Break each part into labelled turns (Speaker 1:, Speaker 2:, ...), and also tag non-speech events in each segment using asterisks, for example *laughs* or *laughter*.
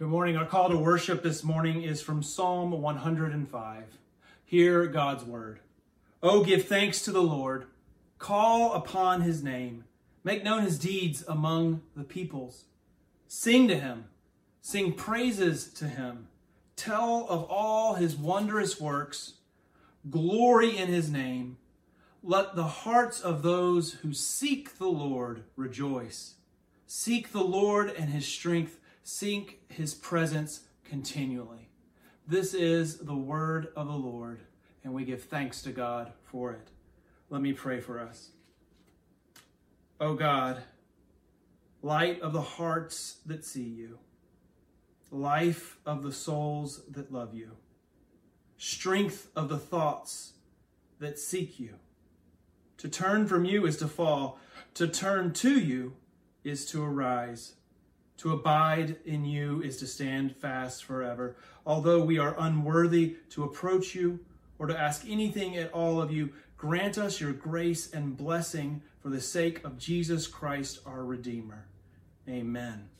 Speaker 1: Good morning. Our call to worship this morning is from Psalm 105. Hear God's word. Oh, give thanks to the Lord. Call upon his name. Make known his deeds among the peoples. Sing to him. Sing praises to him. Tell of all his wondrous works. Glory in his name. Let the hearts of those who seek the Lord rejoice. Seek the Lord and his strength seek his presence continually. This is the word of the Lord, and we give thanks to God for it. Let me pray for us. O oh God, light of the hearts that see you, life of the souls that love you, strength of the thoughts that seek you. To turn from you is to fall, to turn to you is to arise. To abide in you is to stand fast forever. Although we are unworthy to approach you or to ask anything at all of you, grant us your grace and blessing for the sake of Jesus Christ, our Redeemer. Amen.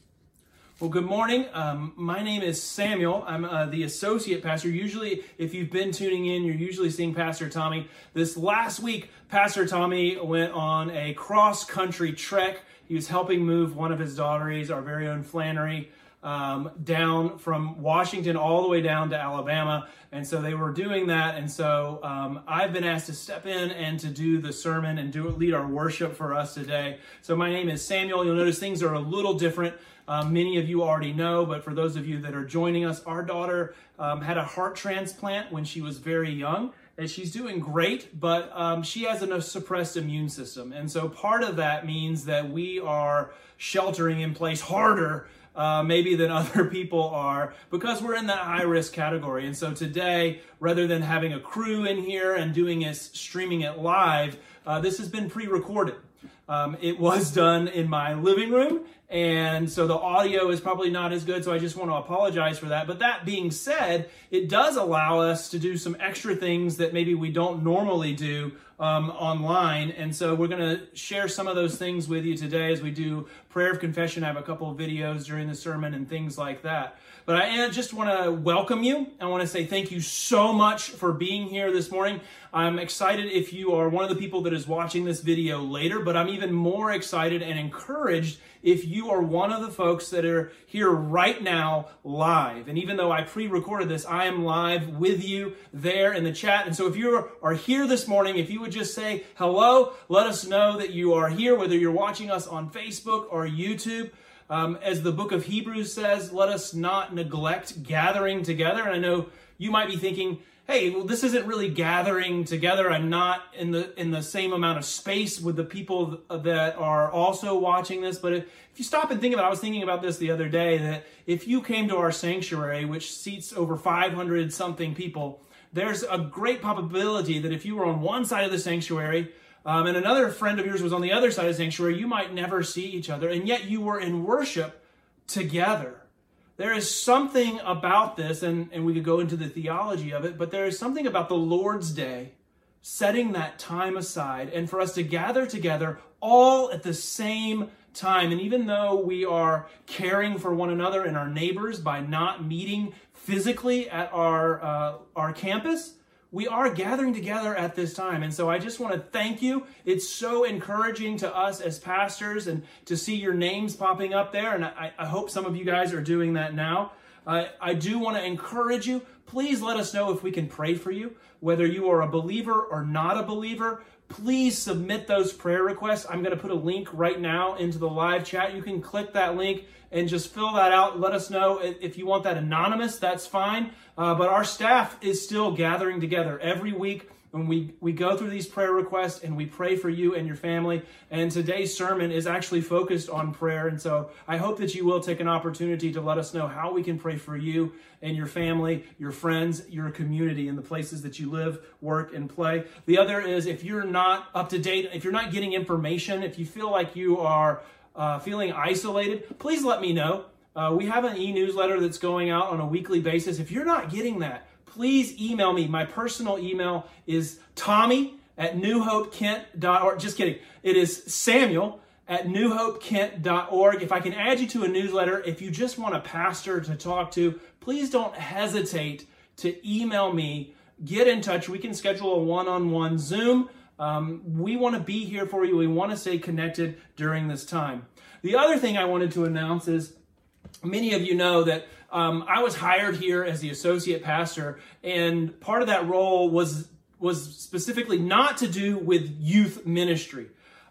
Speaker 1: Well, good morning. Um, my name is Samuel. I'm uh, the associate pastor. Usually, if you've been tuning in, you're usually seeing Pastor Tommy. This last week, Pastor Tommy went on a cross country trek he was helping move one of his daughters, our very own Flannery, um, down from Washington all the way down to Alabama. And so they were doing that. And so um, I've been asked to step in and to do the sermon and do lead our worship for us today. So my name is Samuel. You'll notice things are a little different. Um, many of you already know, but for those of you that are joining us, our daughter um, had a heart transplant when she was very young and she's doing great, but um, she has a suppressed immune system. And so part of that means that we are sheltering in place harder uh, maybe than *laughs* other people are because we're in that high risk category. And so today, rather than having a crew in here and doing it, streaming it live, uh, this has been pre recorded. Um, it was done in my living room, and so the audio is probably not as good, so I just want to apologize for that. But that being said, it does allow us to do some extra things that maybe we don't normally do um, online. And so we're going to share some of those things with you today as we do prayer of confession. I have a couple of videos during the sermon and things like that. But I just want to welcome you. I want to say thank you so much for being here this morning. I'm excited if you are one of the people that is watching this video later, but I'm even more excited and encouraged if you are one of the folks that are here right now live. And even though I pre recorded this, I am live with you there in the chat. And so if you are here this morning, if you would just say hello, let us know that you are here, whether you're watching us on Facebook or YouTube. Um, as the book of Hebrews says, let us not neglect gathering together. And I know you might be thinking, hey, well, this isn't really gathering together. I'm not in the in the same amount of space with the people that are also watching this. But if, if you stop and think about, it, I was thinking about this the other day that if you came to our sanctuary, which seats over 500 something people, there's a great probability that if you were on one side of the sanctuary um, and another friend of yours was on the other side of the sanctuary, you might never see each other, and yet you were in worship together. There is something about this, and, and we could go into the theology of it, but there is something about the Lord's Day setting that time aside and for us to gather together all at the same time. And even though we are caring for one another and our neighbors by not meeting physically at our, uh, our campus, we are gathering together at this time. And so I just want to thank you. It's so encouraging to us as pastors and to see your names popping up there. And I, I hope some of you guys are doing that now. Uh, I do want to encourage you. Please let us know if we can pray for you, whether you are a believer or not a believer. Please submit those prayer requests. I'm going to put a link right now into the live chat. You can click that link and just fill that out. Let us know if you want that anonymous, that's fine. Uh, but our staff is still gathering together every week when we, we go through these prayer requests and we pray for you and your family. And today's sermon is actually focused on prayer. And so I hope that you will take an opportunity to let us know how we can pray for you and your family, your friends, your community, and the places that you live, work, and play. The other is if you're not up to date, if you're not getting information, if you feel like you are uh, feeling isolated, please let me know. Uh, we have an e newsletter that's going out on a weekly basis. If you're not getting that, please email me. My personal email is tommy at newhopekent.org. Just kidding. It is samuel at newhopekent.org. If I can add you to a newsletter, if you just want a pastor to talk to, please don't hesitate to email me. Get in touch. We can schedule a one on one Zoom. Um, we want to be here for you. We want to stay connected during this time. The other thing I wanted to announce is many of you know that um, I was hired here as the associate pastor, and part of that role was was specifically not to do with youth ministry.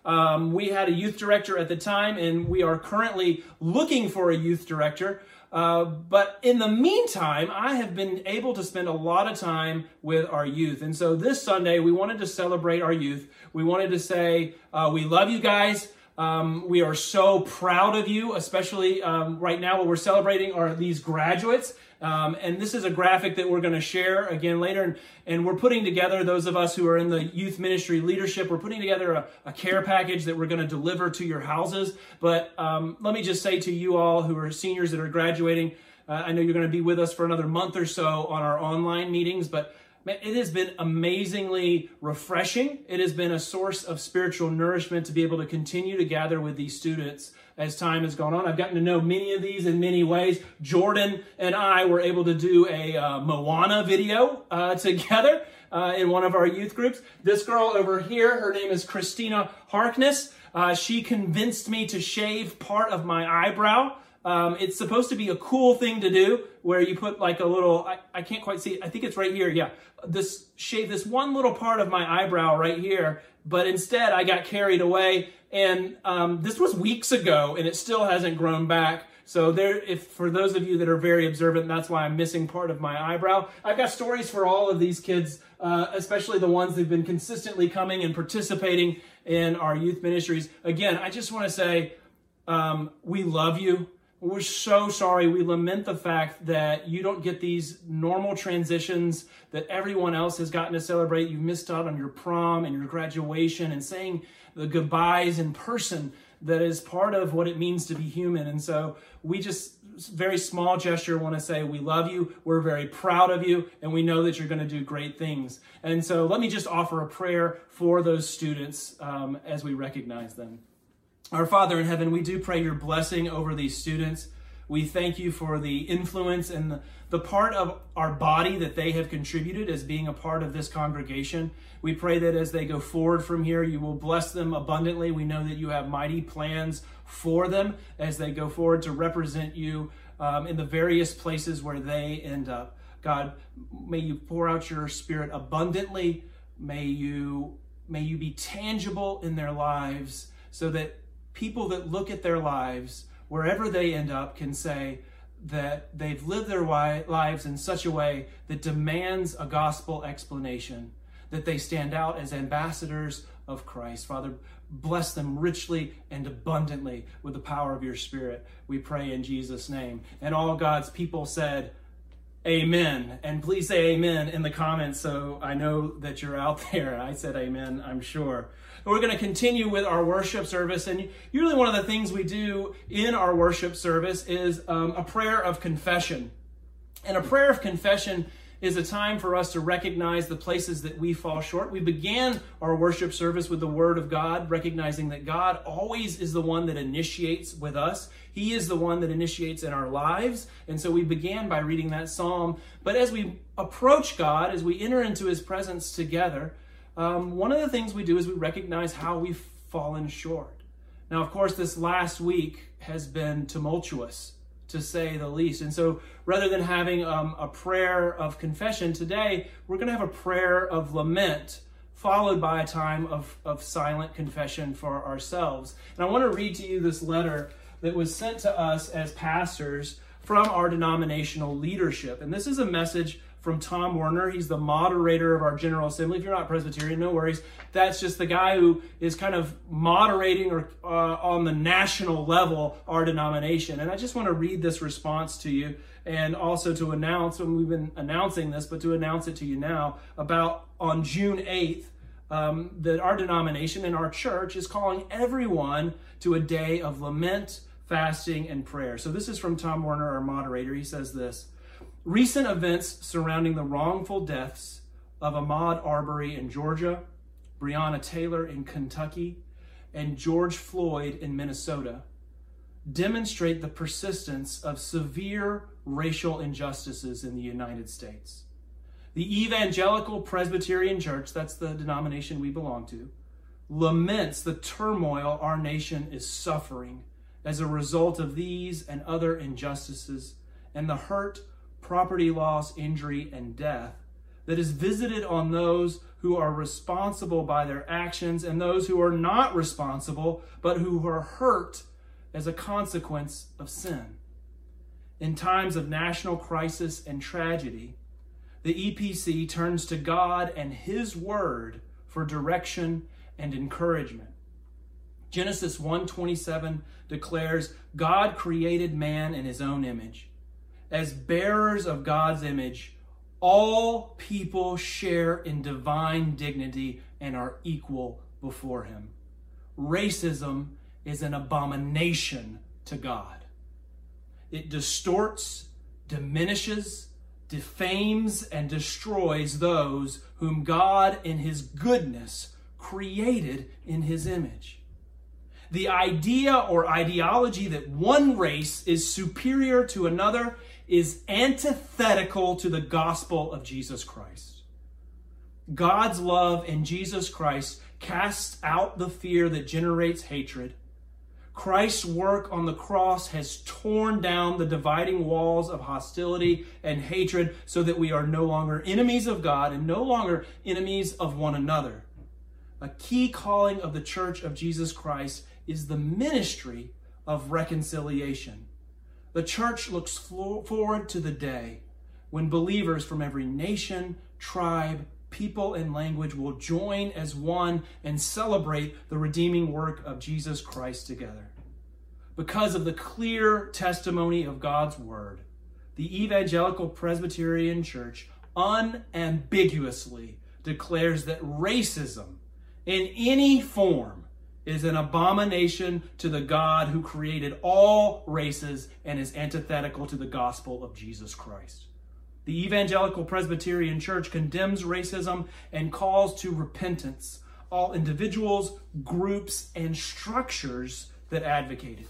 Speaker 1: Um, we had a youth director at the time, and we are currently looking for a youth director. Uh, but in the meantime, I have been able to spend a lot of time with our youth. And so this Sunday, we wanted to celebrate our youth. We wanted to say, uh, we love you guys. Um, we are so proud of you, especially um, right now what we're celebrating are these graduates. Um, and this is a graphic that we're going to share again later. And, and, we're putting together, those of us who are in the youth ministry leadership, we're putting together a, a care package that we're going to deliver to your houses. But um, let me just say to you all who are seniors that are graduating, uh, I know you're going to be with us for another month or so on our online meetings, but it has been amazingly refreshing. It has been a source of spiritual nourishment to be able to continue to gather with these students as time has gone on. I've gotten to know many of these in many ways. Jordan and I were able to do a uh, Moana video uh, together uh, in one of our youth groups. This girl over here, her name is Christina Harkness. Uh, she convinced me to shave part of my eyebrow. Um, it's supposed to be a cool thing to do where you put like a little, I, I can't quite see, I think it's right here. Yeah. This shave, this one little part of my eyebrow right here. But instead I got carried away and um, this was weeks ago and it still hasn't grown back. So there, if for those of you that are very observant, that's why I'm missing part of my eyebrow. I've got stories for all of these kids, uh, especially the ones that've been consistently coming and participating in our youth ministries. Again, I just want to say, um, we love you. We're so sorry. We lament the fact that you don't get these normal transitions that everyone else has gotten to celebrate. You missed out on your prom and your graduation and saying the goodbyes in person that is part of what it means to be human. And so we just very small gesture want to say we love you we're very proud of you and we know that you're going to do great things and so let me just offer a prayer for those students um, as we recognize them our Father in heaven, we do pray your blessing over these students. We thank you for the influence and the, part of our body that they have contributed as being a part of this congregation. We pray that as they go forward from here, you will bless them abundantly. We know that you have mighty plans for them as they go forward to represent you um, in the various places where they end up. God, may you pour out your spirit abundantly. May you may you be tangible in their lives so that people that look at their lives, wherever they end up, can say that they've lived their lives in such a way that demands a gospel explanation, that they stand out as ambassadors of Christ. Father, bless them richly and abundantly with the power of your Spirit. We pray in Jesus' name. And all God's people said, Amen. And please say amen in the comments so I know that you're out *laughs* there. I said amen, I'm sure. We're going to continue with our worship service. And usually, one of the things we do in our worship service is um, a prayer of confession. And a prayer of confession is a time for us to recognize the places that we fall short. We began our worship service with the Word of God, recognizing that God always is the one that initiates with us. He is the one that initiates in our lives. And so we began by reading that psalm. But as we approach God, as we enter into His presence together, um, one of the things we do is we recognize how we've fallen short. Now, of course, this last week has been tumultuous, to say the least. And so, rather than having um, a prayer of confession today, we're going to have a prayer of lament, followed by a time of, of silent confession for ourselves. And I want to read to you this letter that was sent to us as pastors from our denominational leadership. And this is a message from Tom Werner. He's the moderator of our General Assembly. If you're not Presbyterian, no worries. That's just the guy who is kind of moderating or uh, on the national level our denomination. And I just want to read this response to you and also to announce, and we've been announcing this, but to announce it to you now about on June 8th. Um, that our denomination and our church is calling everyone to a day of lament, fasting, and prayer. So, this is from Tom Werner, our moderator. He says this Recent events surrounding the wrongful deaths of Ahmaud Arbery in Georgia, Breonna Taylor in Kentucky, and George Floyd in Minnesota demonstrate the persistence of severe racial injustices in the United States. The Evangelical Presbyterian Church, that's the denomination we belong to, laments the turmoil our nation is suffering as a result of these and other injustices and the hurt, property loss, injury, and death that is visited on those who are responsible by their actions and those who are not responsible but who are hurt as a consequence of sin. In times of national crisis and tragedy, the EPC turns to God and His Word for direction and encouragement. Genesis 1:27 declares God created man in his own image. As bearers of God's image, all people share in divine dignity and are equal before him. Racism is an abomination to God. It distorts, diminishes, defames, and destroys those whom God, in His goodness, created in His image. The idea or ideology that one race is superior to another is antithetical to the gospel of Jesus Christ. God's love in Jesus Christ casts out the fear that generates hatred Christ's work on the cross has torn down the dividing walls of hostility and hatred so that we are no longer enemies of God and no longer enemies of one another. A key calling of the church of Jesus Christ is the ministry of reconciliation. The church looks forward to the day when believers from every nation, tribe, people, and language will join as one and celebrate the redeeming work of Jesus Christ together. Because of the clear testimony of God's Word, the Evangelical Presbyterian Church unambiguously declares that racism in any form is an abomination to the God who created all races and is antithetical to the gospel of Jesus Christ. The Evangelical Presbyterian Church condemns racism and calls to repentance all individuals, groups, and structures that advocate it.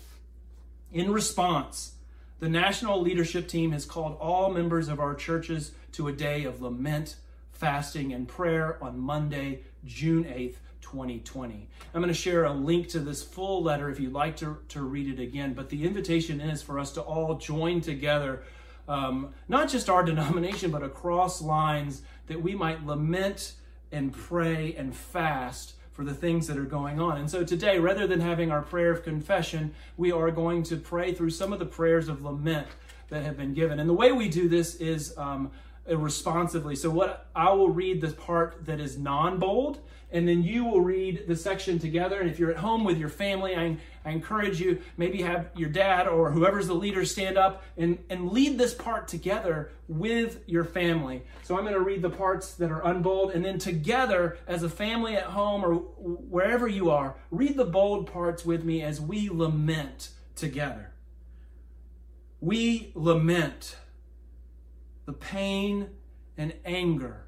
Speaker 1: In response, the national leadership team has called all members of our churches to a day of lament, fasting, and prayer on Monday, June 8th, 2020. I'm going to share a link to this full letter if you'd like to, to read it again. But the invitation is for us to all join together um, not just our *laughs* denomination, but across lines, that we might lament and pray and fast for the things that are going on. And so today, rather than having our prayer of confession, we are going to pray through some of the prayers of lament that have been given. And the way we do this is um, responsively. So, what I will read the part that is non bold, and then you will read the section together. And if you're at home with your family, I, I encourage you maybe have your dad or whoever's the leader stand up and, and lead this part together with your family. So I'm going to read the parts that are unbold, and then together as a family at home or wherever you are, read the bold parts with me as we lament together. We lament the pain and anger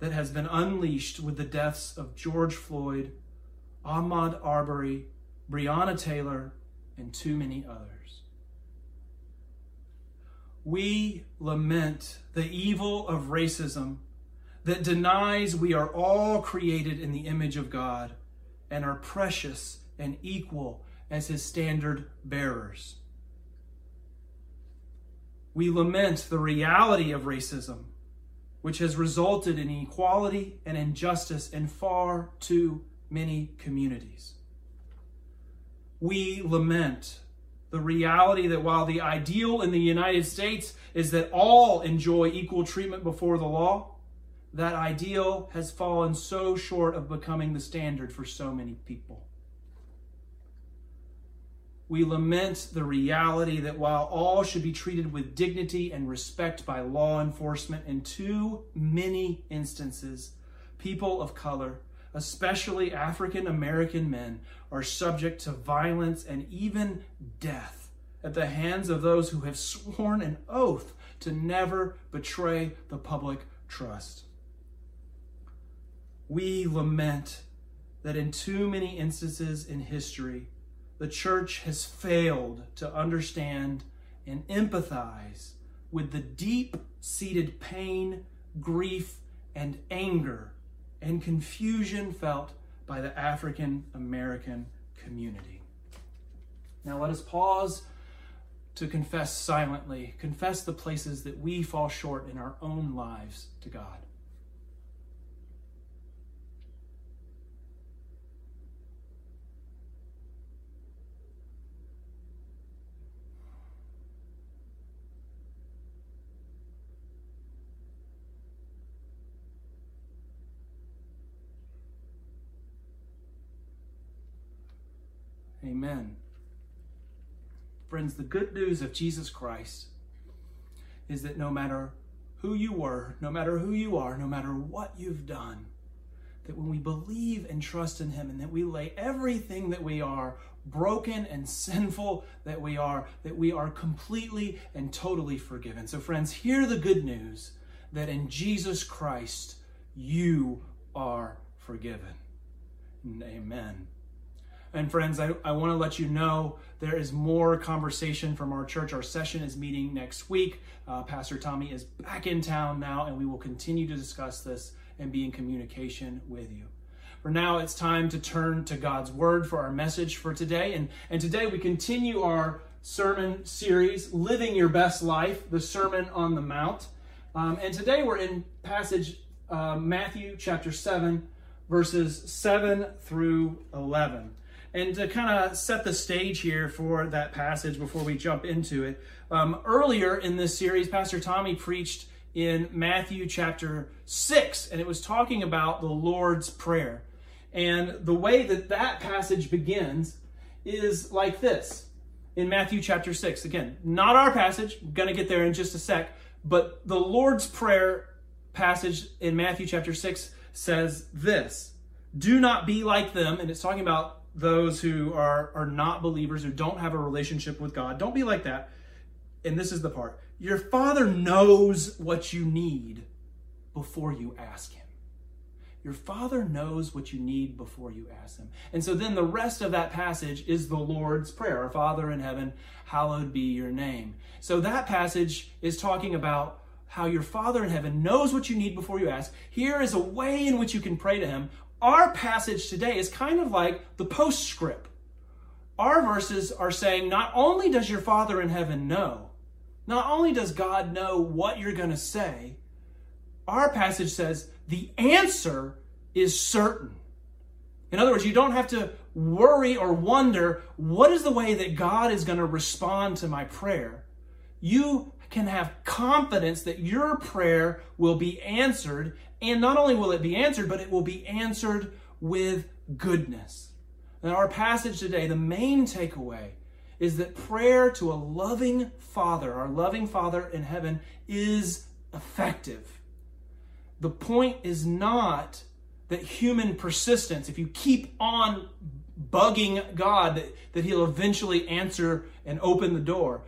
Speaker 1: that has been unleashed with the deaths of George Floyd, Ahmaud Arbery, Breonna Taylor, and too many others. We lament the evil of racism that denies we are all created in the image of God and are precious and equal as his standard bearers. We lament the reality of racism which has resulted in inequality and injustice in far too many communities. We lament the reality that while the ideal in the United States is that all enjoy equal treatment before the law, that ideal has fallen so short of becoming the standard for so many people we lament the reality that while all should be treated with dignity and respect by law enforcement, in too many instances, people of color, especially African American men, are subject to violence and even death at the hands of those who have sworn an oath to never betray the public trust. We lament that in too many instances in history, the church has failed to understand and empathize with the deep seated pain, grief, and anger and confusion felt by the African American community. Now let us pause to confess silently, confess the places that we fall short in our own lives to God. Amen. Friends, the good news of Jesus Christ is that no matter who you were, no matter who you are, no matter what you've done, that when we believe and trust in Him and that we lay everything that we are, broken and *laughs* sinful that we are, that we are completely and totally forgiven. So, friends, hear the good news that in Jesus Christ you are forgiven. Amen. And friends, I, I want to let you know there is more conversation from our church. Our session is meeting next week. Uh, Pastor Tommy is back in town now, and we will continue to discuss this and be in communication with you. For now, it's time to turn to God's Word for our message for today. And, and today we continue our sermon series, Living Your Best Life, the Sermon on the Mount. Um, and today we're in passage uh, Matthew chapter 7, verses 7 through 11. And to kind of set the stage here for that passage before we jump into it, um, earlier in this series, Pastor Tommy preached in Matthew chapter 6, and it was talking about the Lord's Prayer. And the way that that passage begins is like this in Matthew chapter 6. Again, not our passage, going to get there in just a sec, but the Lord's Prayer passage in Matthew chapter 6 says this Do not be like them, and it's talking about those who are, are not believers, who don't have a relationship with God. Don't be like that. And this is the part your Father knows what you need before you ask Him. Your Father knows what you need before you ask Him. And so then the rest of that passage is the Lord's Prayer Our Father in heaven, hallowed be your name. So that passage is talking about how your Father in heaven knows what you need before you ask. Here is a way in which you can pray to Him our passage today is kind of like the postscript. Our verses are saying not only does your Father in heaven know, not only does God know what you're going to say, our passage says the answer is certain. In other words, you don't have to worry or wonder what is the way that God is going to respond to my prayer. You can have confidence that your prayer will be answered. And not only will it be answered, but it will be answered with goodness. In our passage today, the main takeaway is that prayer to a loving Father, our loving Father in heaven, is effective. The point is not that human persistence, if you keep on bugging God, that, that He'll eventually answer and open the door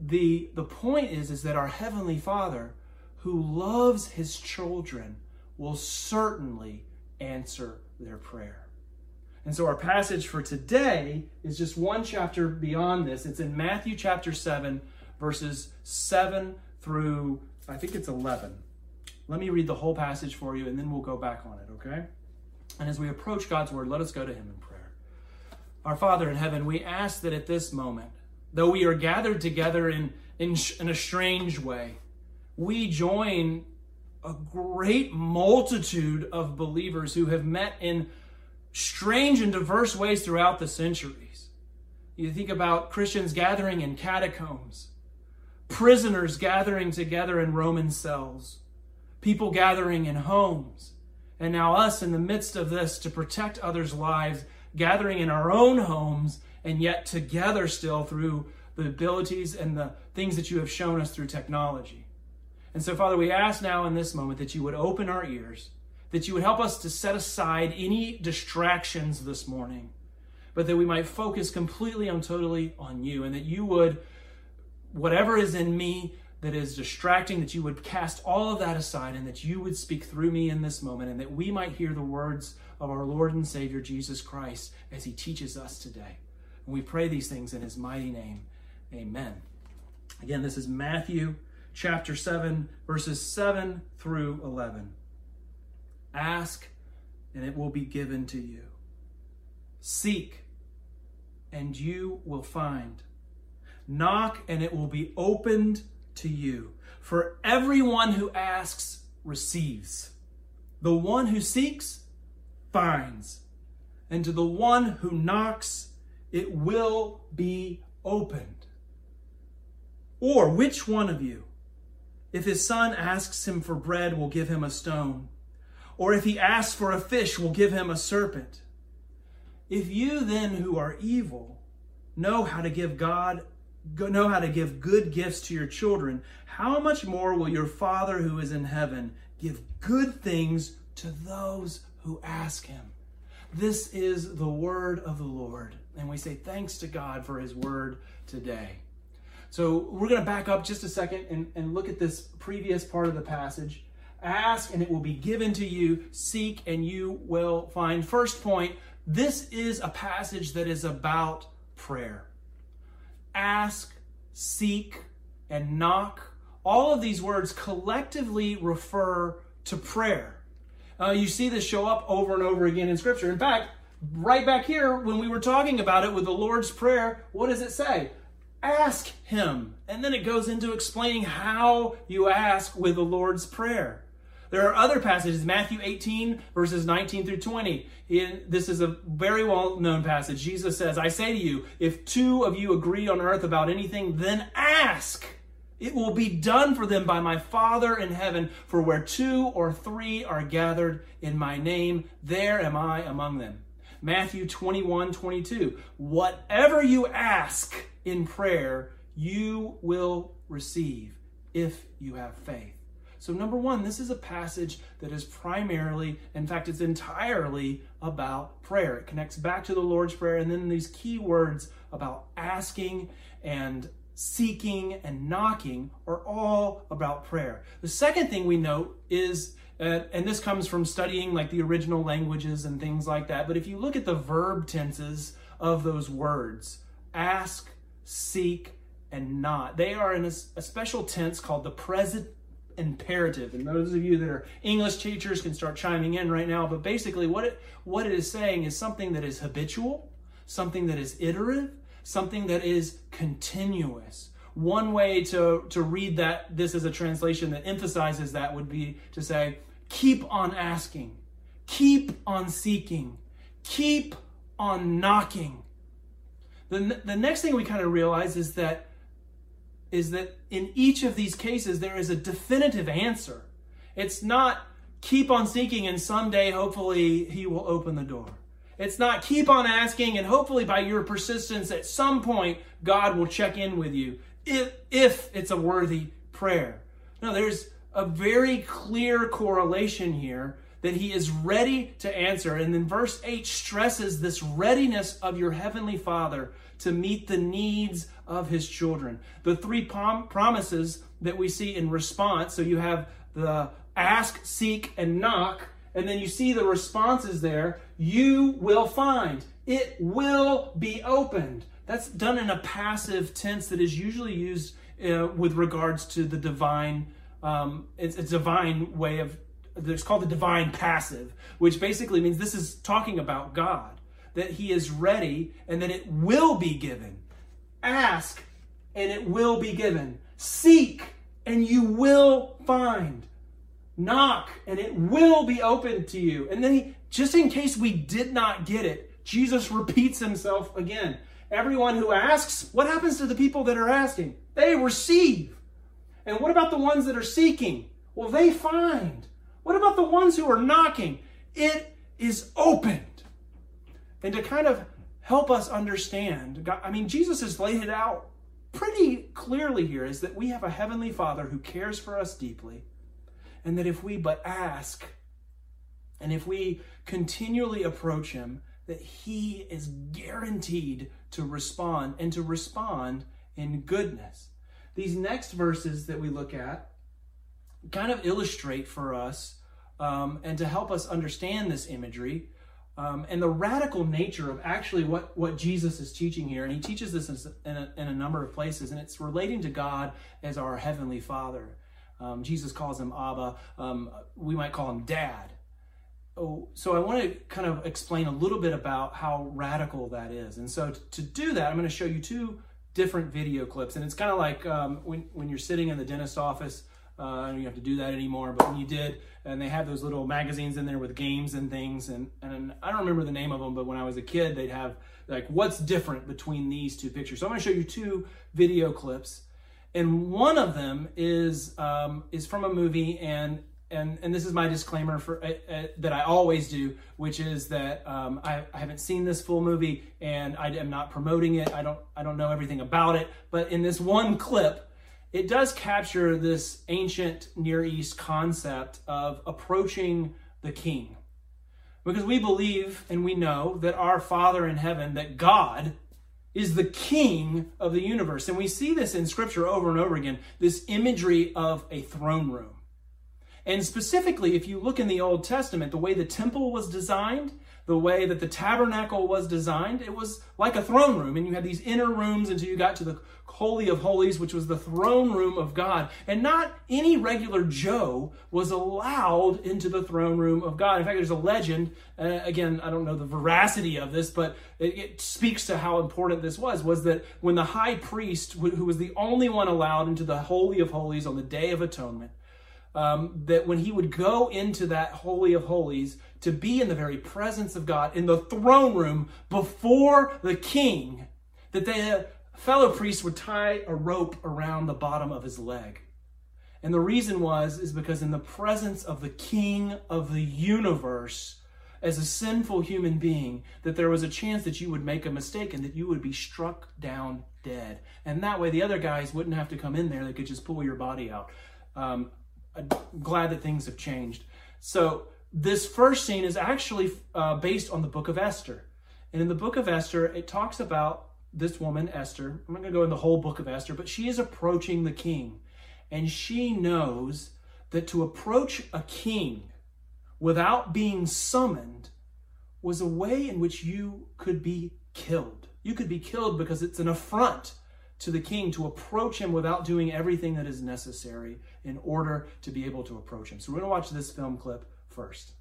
Speaker 1: the the point is is that our heavenly father who loves his children will certainly answer their prayer. And so our passage for today is just one chapter beyond this. It's in matthew chapter 7 verses 7 through i think it's 11 let me read the whole passage for you and then we'll go back on it okay? And as we approach god's word let us go to him in prayer. Our father in heaven we ask that at this moment though we are gathered together in, in, in a strange way, we join a great multitude of believers who have met in strange and diverse ways throughout the centuries. You think about Christians gathering in catacombs, prisoners gathering together in Roman cells, people gathering in homes, and now us in the midst of this to protect others' lives, gathering in our own homes and yet together still through the abilities and the things that you have shown us through technology. And so, Father, we ask now in this moment that you would open our ears, that you would help us to set aside any distractions this morning, but that we might focus completely and totally on you, and that you would, whatever is in me that is distracting, that you would cast all of that aside, and that you would speak through me in this moment, and that we might hear the words of our Lord and Savior Jesus Christ as he teaches us today. And we pray these things in his mighty name. Amen. Again, this is Matthew chapter 7, verses 7 through 11. Ask, and it will be given to you. Seek, and you will find. Knock, and it will be opened to you. For everyone who asks receives. The one who seeks finds. And to the one who knocks, it will be opened. Or which one of you, if his son asks him for bread, will give him a stone? Or if he asks for a fish, will give him a serpent? If you then, who are evil, know how to give God know how to give good gifts to your children, how much more will your Father who is in heaven give good things to those who ask him? This is the word of the Lord. And we say thanks to God for his word today. So we're going to back up just a second and, and look at this previous part of the passage. Ask and it will be given to you. Seek and you will find. First point this is a passage that is about prayer. Ask, seek, and knock. All of these words collectively refer to prayer. Uh, you see this show up over and over again in Scripture. In fact, right back here, when we were talking about it with the Lord's Prayer, what does it say? Ask Him. And then it goes into explaining how you ask with the Lord's Prayer. There are other passages, Matthew 18, verses 19 through 20. In, this is a very well known passage. Jesus says, I say to you, if two of you agree on earth about anything, then ask. It will be done for them by my Father in heaven. For where two or three are gathered in my name, there am I among them. Matthew 21, 22. Whatever you ask in prayer, you will receive if you have faith. So, number one, this is a passage that is primarily, in fact, it's entirely about prayer. It connects back to the Lord's Prayer, and then these key words about asking and seeking and knocking are all about prayer. The second thing we note is, uh, and this comes from studying like the original languages and things like that, but if you look at the verb tenses of those words, ask, seek, and not, they are in a, a special tense called the present imperative. And those of you that are English teachers can start chiming in right now. But basically, what it, what it is saying is something that is habitual, something that is iterative, something that is continuous. One way to, to read that, this is a translation that emphasizes that, would be to say, keep on asking, keep on seeking, keep on knocking. The, the next thing we kind of realize is that is that in each of these cases, there is a definitive answer. It's not keep on seeking and someday, hopefully, he will open the door. It's not keep on asking and hopefully by your persistence at some point, God will check in with you if, if it's a worthy prayer. No, there's a very clear correlation here that he is ready to answer. And then verse 8 stresses this readiness of your heavenly Father to meet the needs of his children. The three prom- promises that we see in response so you have the ask, seek, and knock, and then you see the responses there. You will find, it will be opened. That's done in a passive tense that is usually used uh, with regards to the divine. Um, it's a divine way of it's called the divine passive, which basically means this is talking about God, that He is ready and that it will be given. Ask and it will be given. Seek and you will find. Knock and it will be opened to you. And then, he, just in case we did not get it, Jesus repeats himself again. Everyone who asks, what happens to the people that are asking? They receive. And what about the ones that are seeking? Well, they find. What about the ones who are knocking? It is opened. And to kind of help us understand, God, I mean, Jesus has laid it out pretty clearly here is that we have a heavenly Father who cares for us deeply, and that if we but ask, and if we continually approach Him, that He is guaranteed to respond and to respond in goodness. These next verses that we look at kind of illustrate for us um, and to help us understand this imagery um, and the radical nature of actually what, what Jesus is teaching here. And he teaches this in a, in a number of places, and it's relating to God as our heavenly Father. Um, Jesus calls him Abba. Um, we might call him Dad. Oh, so I want to kind of explain a little bit about how radical that is. And so to do that, I'm going to show you two different video clips. And it's kind of like um, when, when you're sitting in the dentist office uh, you don't have to do that anymore, but when you did, and they have those little magazines in there with games and things, and, and I don't remember the name of them, but when I was a kid, they'd have like, what's different between these two pictures? So I'm gonna show you two video clips, and one of them is um, is from a movie, and and and this is my disclaimer for uh, uh, that I always do, which is that um, I, I, haven't seen this full movie and I am not promoting it. I don't I don't know everything about it, but in this one clip, it does capture this ancient Near East concept of approaching the king. Because we believe and we know that our Father in heaven, that God is the king of the universe. And we see this in scripture over and over again this imagery of a throne room. And specifically, if you look in the Old Testament, the way the temple was designed, the way that the tabernacle was designed, it was like a throne room. And you had these inner rooms until you got to the Holy of Holies, which was the throne room of God. And not any regular Joe was allowed into the throne room of God. In fact, there's a legend, uh, again, I don't know the veracity of this, but it, it, speaks to how important this was, was that when the high priest, who was the only one allowed into the Holy of Holies on the Day of Atonement, um, that when he would go into that Holy of Holies to be in the very presence of God, in the throne room before the king, that the fellow priest would tie a rope around the bottom of his leg. And the reason was, is because in the presence of the king of the universe, as a sinful human being, that there was a chance that you would make a mistake and that you would be struck down dead. And that way the other guys wouldn't have to come in there, they could just pull your body out. Um, I'm glad that things have changed. So this first scene is actually uh, based on the book of Esther. And in the book of Esther, it talks about this woman, Esther. I'm not going to go in the whole book of Esther, but she is approaching the king. And she knows that to approach a king without being summoned was a way in which you could be killed. You could be killed because it's an affront to the king to approach him without doing everything that is necessary in order to be able to approach him. So we're going to watch this film clip first.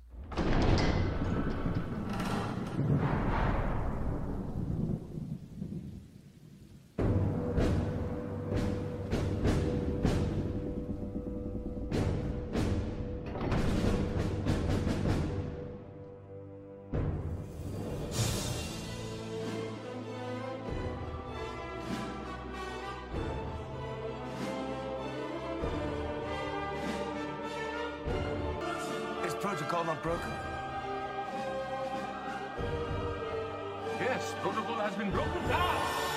Speaker 2: Yes, protocol has been broken down.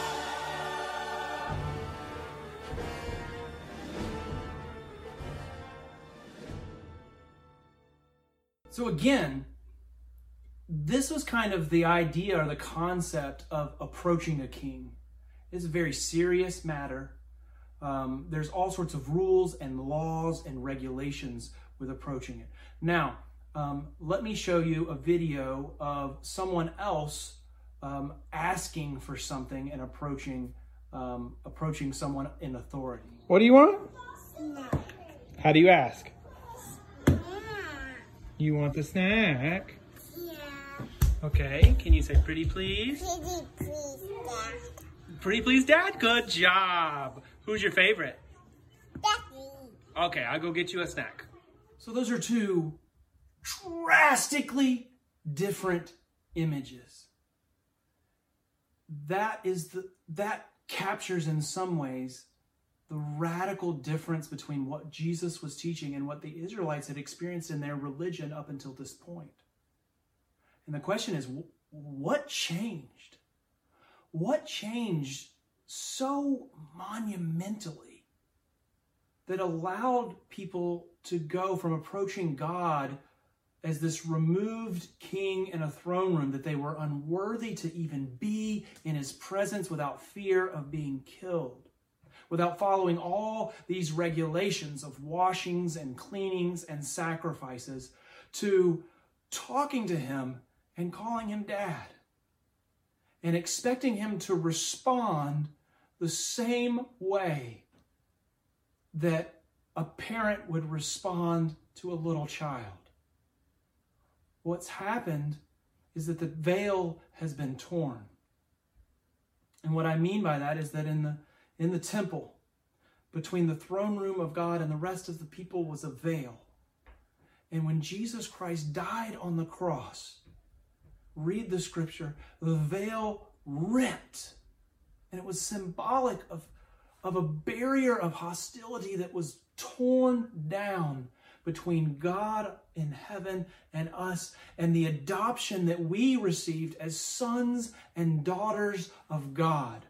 Speaker 1: So again, this was kind of the idea or the concept of approaching a king. It's a very serious matter. Um, there's all sorts of rules and laws and regulations with approaching it. Now, um, let me show you a video of someone else um, asking for something and approaching um, approaching someone in authority.
Speaker 3: What do you want? How do you ask? You want the snack?
Speaker 4: Yeah.
Speaker 1: Okay, can you say pretty please?
Speaker 4: Pretty please, Dad.
Speaker 1: Pretty please, Dad? Good job. Who's your favorite?
Speaker 4: Daddy.
Speaker 1: Okay, I'll go get you a snack. So those are two drastically different images. That is the that captures in some ways the radical difference between what Jesus was teaching and what the Israelites had experienced in their religion up until this point. And the question is what changed? What changed so monumentally that allowed people to go from approaching God as this removed king in a throne room that they were unworthy to even be in his presence without fear of being killed, without following all these regulations of washings and cleanings and sacrifices, to talking to him and calling him dad and expecting him to respond the same way that a parent would respond to a little child. What's happened is that the veil has been torn. And what I mean by that is that in the in the temple between the throne room of God and the rest of the people was a veil. And when Jesus Christ died on the cross, read the scripture, the veil ripped. And it was symbolic of, of a barrier of hostility that was torn down between God in heaven and us, and the adoption that we received as sons and daughters of God.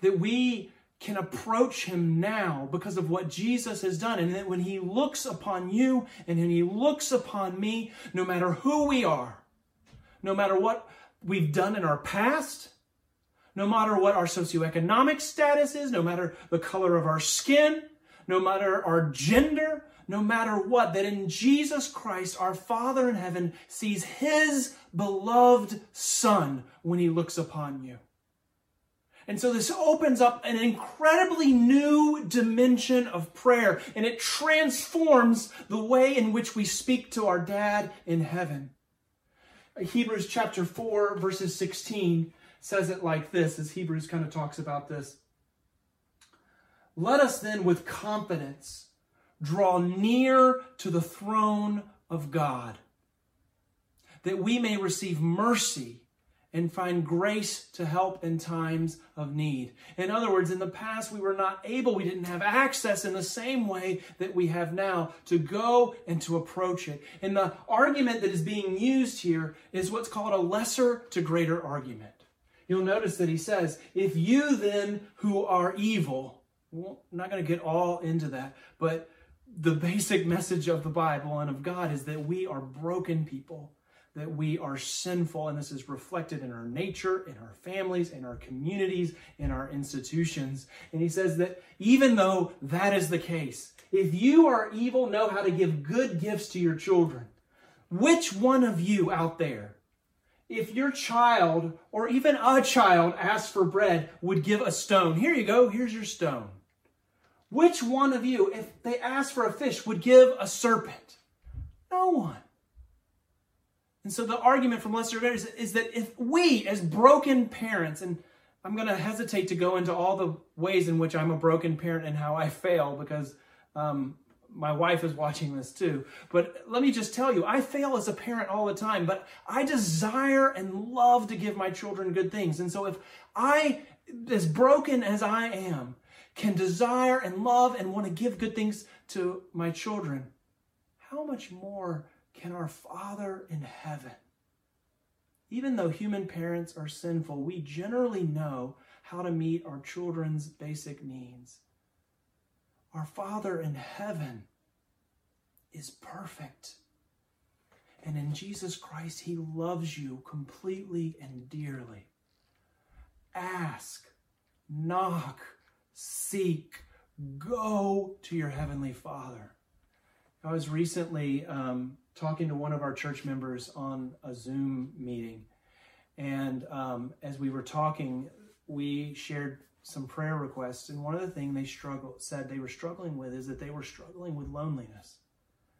Speaker 1: That we can approach him now because of what Jesus has done. And that when he looks upon you and when he looks upon me, no matter who we are, no matter what we've done in our past, no matter what our socioeconomic status is, no matter the color of our skin, no matter our gender, no matter what, that in Jesus Christ, our Father in heaven sees his beloved Son when he looks upon you. And so this opens up an incredibly new dimension of prayer, and it transforms the way in which we speak to our dad in heaven. Hebrews chapter 4, verses 16 says it like this, as Hebrews kind of talks about this. Let us then with confidence draw near to the throne of God, that we may receive mercy and find grace to help in times of need. In other words, in the past, we were not able, we didn't have access in the same way that we have now to go and to approach it. And the argument that is being used here is what's called a lesser to greater argument. You'll notice that he says, If you then who are evil, well, I'm not going to get all into that, but the basic message of the Bible and of God is that we are broken people, that we are sinful, and this is reflected in our nature, in our families, in our communities, in our institutions. And he says that even though that is the case, if you are evil, know how to give good gifts to your children. Which one of you out there, if your child or even a child asks for bread, would give a stone? Here you go, here's your stone. Which one of you, if they asked for a fish, would give a serpent? No one. And so the argument from lesser is, is that if we, as broken parents, and I'm going to hesitate to go into all the ways in which I'm a broken parent and how I fail because um, my wife is watching this too. But let me just tell you, I fail as a parent all the time, but I desire and love to give my children good things. And so if I, as broken as I am, can desire and love and want to give good things to my children, how much more can our Father in heaven? Even though human parents are sinful, we generally know how to meet our children's basic needs. Our Father in heaven is perfect. And in Jesus Christ, He loves you completely and dearly. Ask, knock, seek, go to your Heavenly Father. I was recently um, talking to one of our church members on a Zoom meeting. And um, as we were talking, we shared some prayer requests. And one of the things they struggled, said they were struggling with is that they were struggling with loneliness.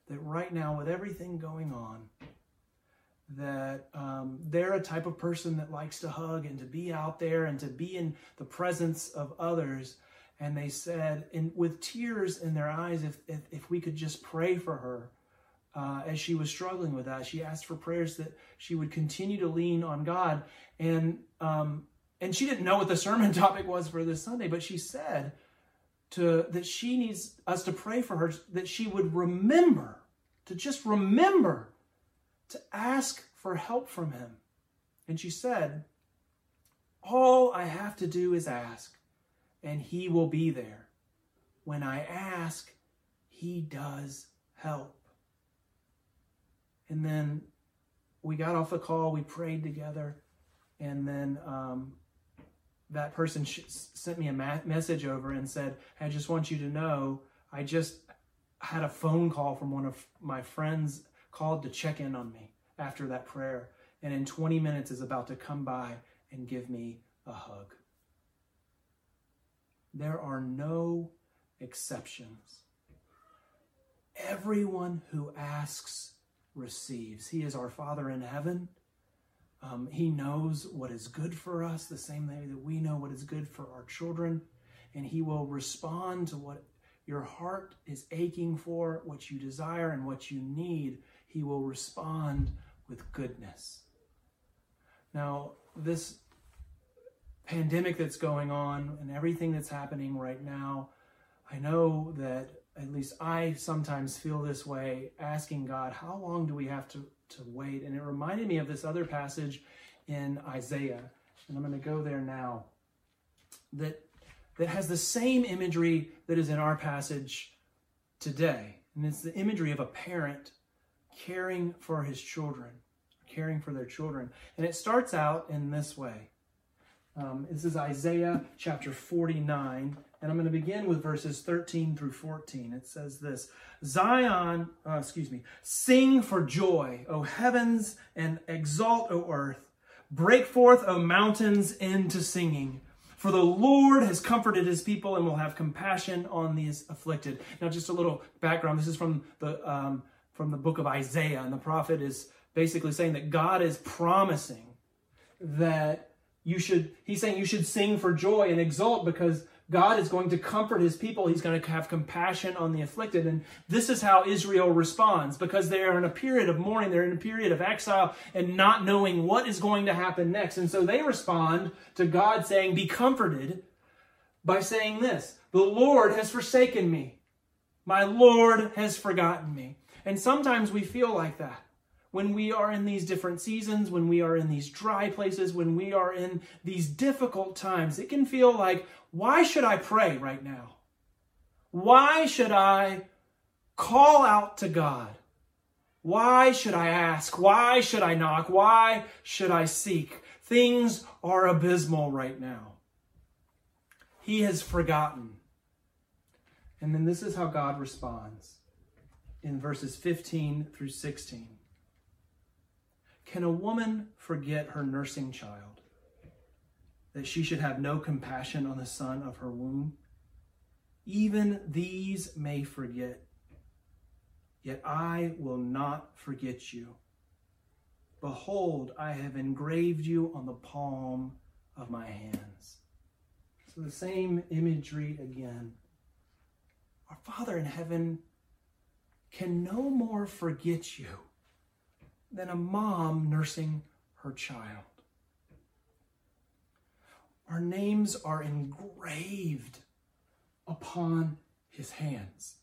Speaker 1: That right now, with everything going on, that um, they're a type of person that likes to hug and to be out there and to be in the presence of others and they said, and with tears in their eyes, if, if, if we could just pray for her uh, as she was struggling with that. She asked for prayers that she would continue to lean on God. And, um, and she didn't know what the sermon *laughs* topic was for this Sunday, but she said to, that she needs us to pray for her, that she would remember, to just remember to ask for help from Him. And she said, All I have to do is ask and He will be there. When I ask, He does help. And then we got off the call, we prayed together, and then um, that person sh- sent me a ma- message over and said, I just want you to know, I just had a phone call from one of my friends called to check in on me. after that prayer and in 20 minutes is about to come by and give me a hug. There are no exceptions. Everyone who asks receives. He is our Father in heaven. Um, he knows what is good for us the same way that we know what is good for our children. And He will respond to what your heart is aching for, what you desire, and what you need. He will respond with goodness. Now, this pandemic that's going on and everything that's happening right now, I know that at least I sometimes feel this way, asking God, how long do we have to, to wait? And it reminded me of this other passage in Isaiah, and I'm going to go there now, that, that has the same imagery that is in our passage today. And it's the imagery of a parent caring for his children, caring for their children. And it starts out in this way. Um, this is Isaiah chapter 49, and I'm going to begin with verses 13 through 14. It says this Zion, uh, excuse me, sing for joy, O heavens, and exalt, O earth. Break forth, O mountains, into singing. For the Lord has comforted his people and will have compassion on these afflicted. Now, just a little background. This is from the, um, from the book of Isaiah, and the prophet is basically saying that God is promising that you should, he's saying you should sing for joy and exult because God is going to comfort his people. He's going to have compassion on the afflicted. And this is how Israel responds because they are in a period of mourning. They're in a period of exile and not knowing what is going to happen next. And so they respond to God saying, Be comforted by saying this The Lord has forsaken me. My Lord has forgotten me. And sometimes we feel like that when we are in these different seasons, when we are in these dry places, when we are in these difficult times, it can feel like, why should I pray right now? Why should I call out to God? Why should I ask? Why should I knock? Why should I seek? Things are abysmal right now. He has forgotten. And then this is how God responds in verses 15 through 16. Can a woman forget her nursing child? That she should have no compassion on the son of her womb? Even these may forget, yet I will not forget you. Behold, I have engraved you on the palm of my hands. So the same imagery again. Our Father in heaven can no more forget you than a mom nursing her child. Our names are engraved upon his hands.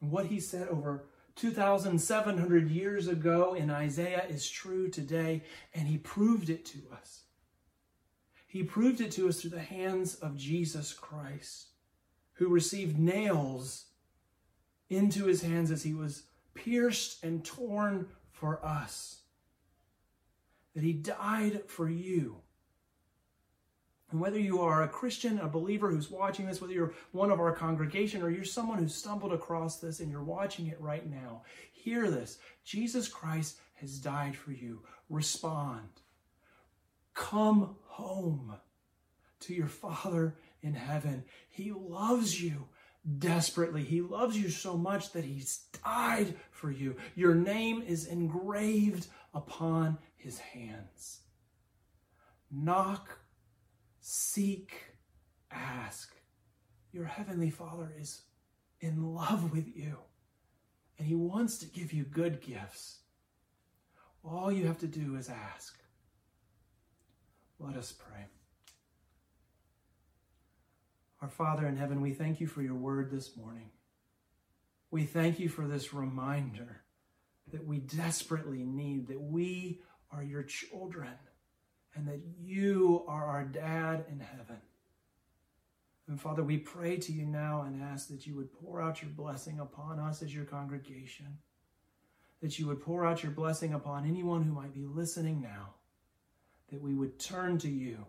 Speaker 1: And what he said over 2,700 years ago in Isaiah is true today, and he proved it to us. He proved it to us through the hands of Jesus Christ, who received nails into his hands as he was pierced and torn for us, that he died for you. And whether you are a Christian, a believer who's watching this, whether you're one of our congregation or you're someone who stumbled across this and you're watching it right now, hear this. Jesus Christ has died for you. Respond. Come home to your Father in heaven. He loves you desperately. He loves you so much that he's died for you. Your name is engraved upon his hands. Knock, seek, ask. Your heavenly Father is in love with you, and he wants to give you good gifts. All you have to do is ask. Let us pray. Our Father in heaven, we thank you for your word this morning. We thank you for this reminder that we desperately need, that we are your children, and that you are our dad in heaven. And Father, we pray to you now and ask that you would pour out your blessing upon us as your congregation, that you would pour out your blessing upon anyone who might be listening now, that we would turn to you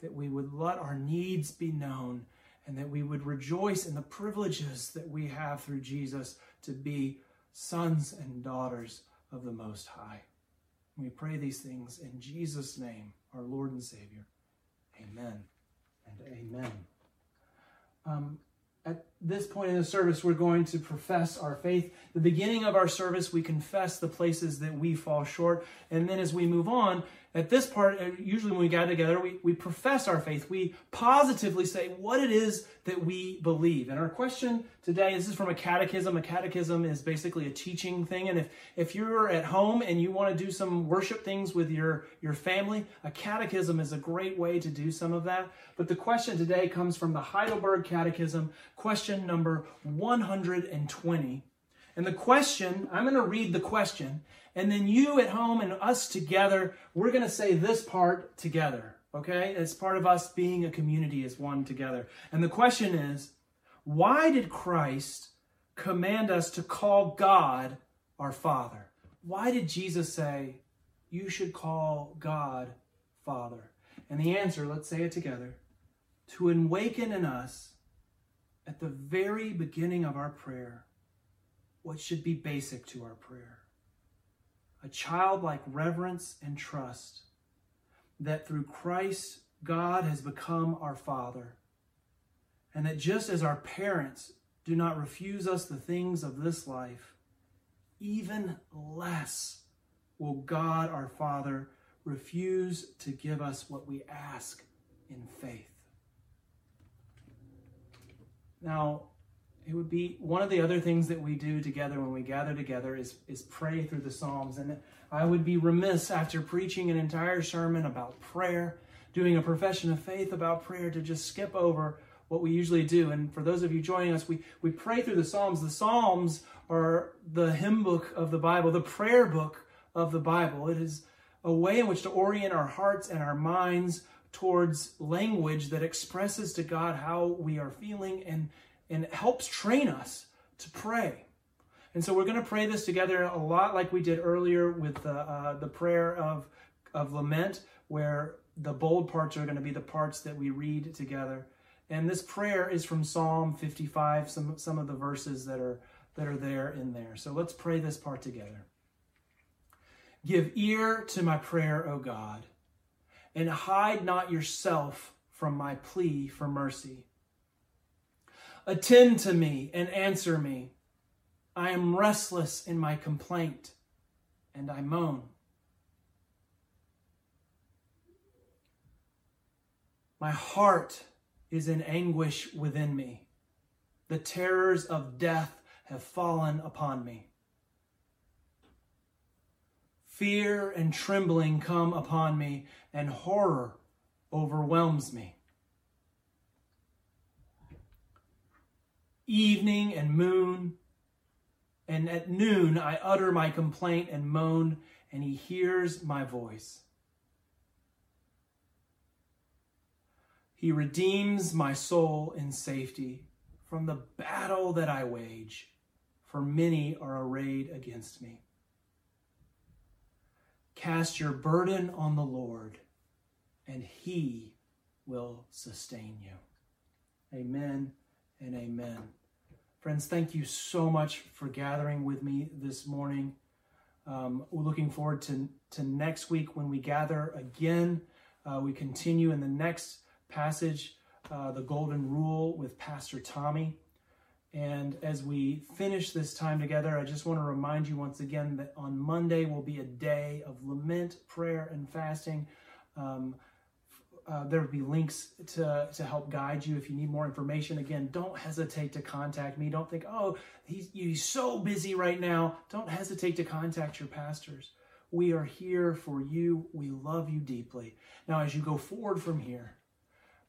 Speaker 1: that we would let our needs be known and that we would rejoice in the privileges that we have through Jesus to be sons and daughters of the Most High. We pray these things in Jesus' name, our Lord and Savior. Amen and amen. Um, at this point in the service, we're going to profess our faith. The beginning of our service, we confess the places that we fall short. And then as we move on, at this part, uh, usually when we gather together, we, we profess our faith. We positively say what it is that we believe. And our question today, this is from a catechism. A catechism is basically a teaching thing. And if, if you're at home and you want to do some worship things with your, your family, a catechism is a great way to do some of that. But the question today comes from the Heidelberg Catechism, question number 120. And the question, I'm going to read the question, and then you at home and us together, we're going to say this part together. Okay? It's part of us being a community as one together. And the question is why did Christ command us to call God our Father? Why did Jesus say, you should call God Father? And the answer, let's say it together, to awaken in us at the very beginning of our prayer what should be basic to our prayer a childlike reverence and trust that through Christ, God has become our Father. And that just as our parents do not refuse us the things of this life, even less will God our Father refuse to give us what we ask in faith. Now, it would be one of the other things that we do together when we gather together is, is pray through the Psalms. And I would be remiss after preaching an entire sermon about prayer, doing a profession of faith about prayer, to just skip over what we usually do. And for those of you joining us, we, we pray through the Psalms. The Psalms are the hymn book of the Bible, the prayer book of the Bible. It is a way in which to orient our hearts and our minds towards language that expresses to God how we are feeling and and it helps train us to pray. And so we're going to pray this together a lot like we did earlier with the, uh, the prayer of, of lament, where the bold parts are going to be the parts that we read together. And this prayer is from Psalm 55, some, some of the verses that are, that are there in there. So let's pray this part together. Give ear to my prayer, O God, and hide not yourself from my plea for mercy. Attend to me and answer me. I am restless in my complaint, and I moan. My heart is in anguish within me. The terrors of death have fallen upon me. Fear and trembling come upon me, and horror overwhelms me. Evening and moon. And at noon I utter my complaint and moan, and he hears my voice. He redeems my soul in safety from the battle that I wage, for many are arrayed against me. Cast your burden on the Lord, and he will sustain you. Amen and amen. Friends, thank you so much for gathering with me this morning. Um, we're looking forward to, to next week when we gather again. Uh, we continue in the next passage, uh, the Golden Rule with Pastor Tommy. And as we finish this time together, I just want to remind you once again that on Monday will be a day of lament, prayer, and fasting. Um, uh, there will be links to, to help guide you if you need more information. Again, don't hesitate to contact me. Don't think, oh, he's, he's so busy right now. Don't hesitate to contact your pastors. We are here for you. We love you deeply. Now, as you go forward from here,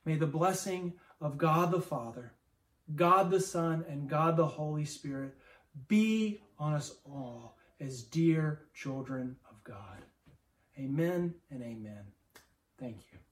Speaker 1: may the blessing of God the Father, God the Son, and God the Holy Spirit be on us all as dear children of God. Amen and amen. Thank you.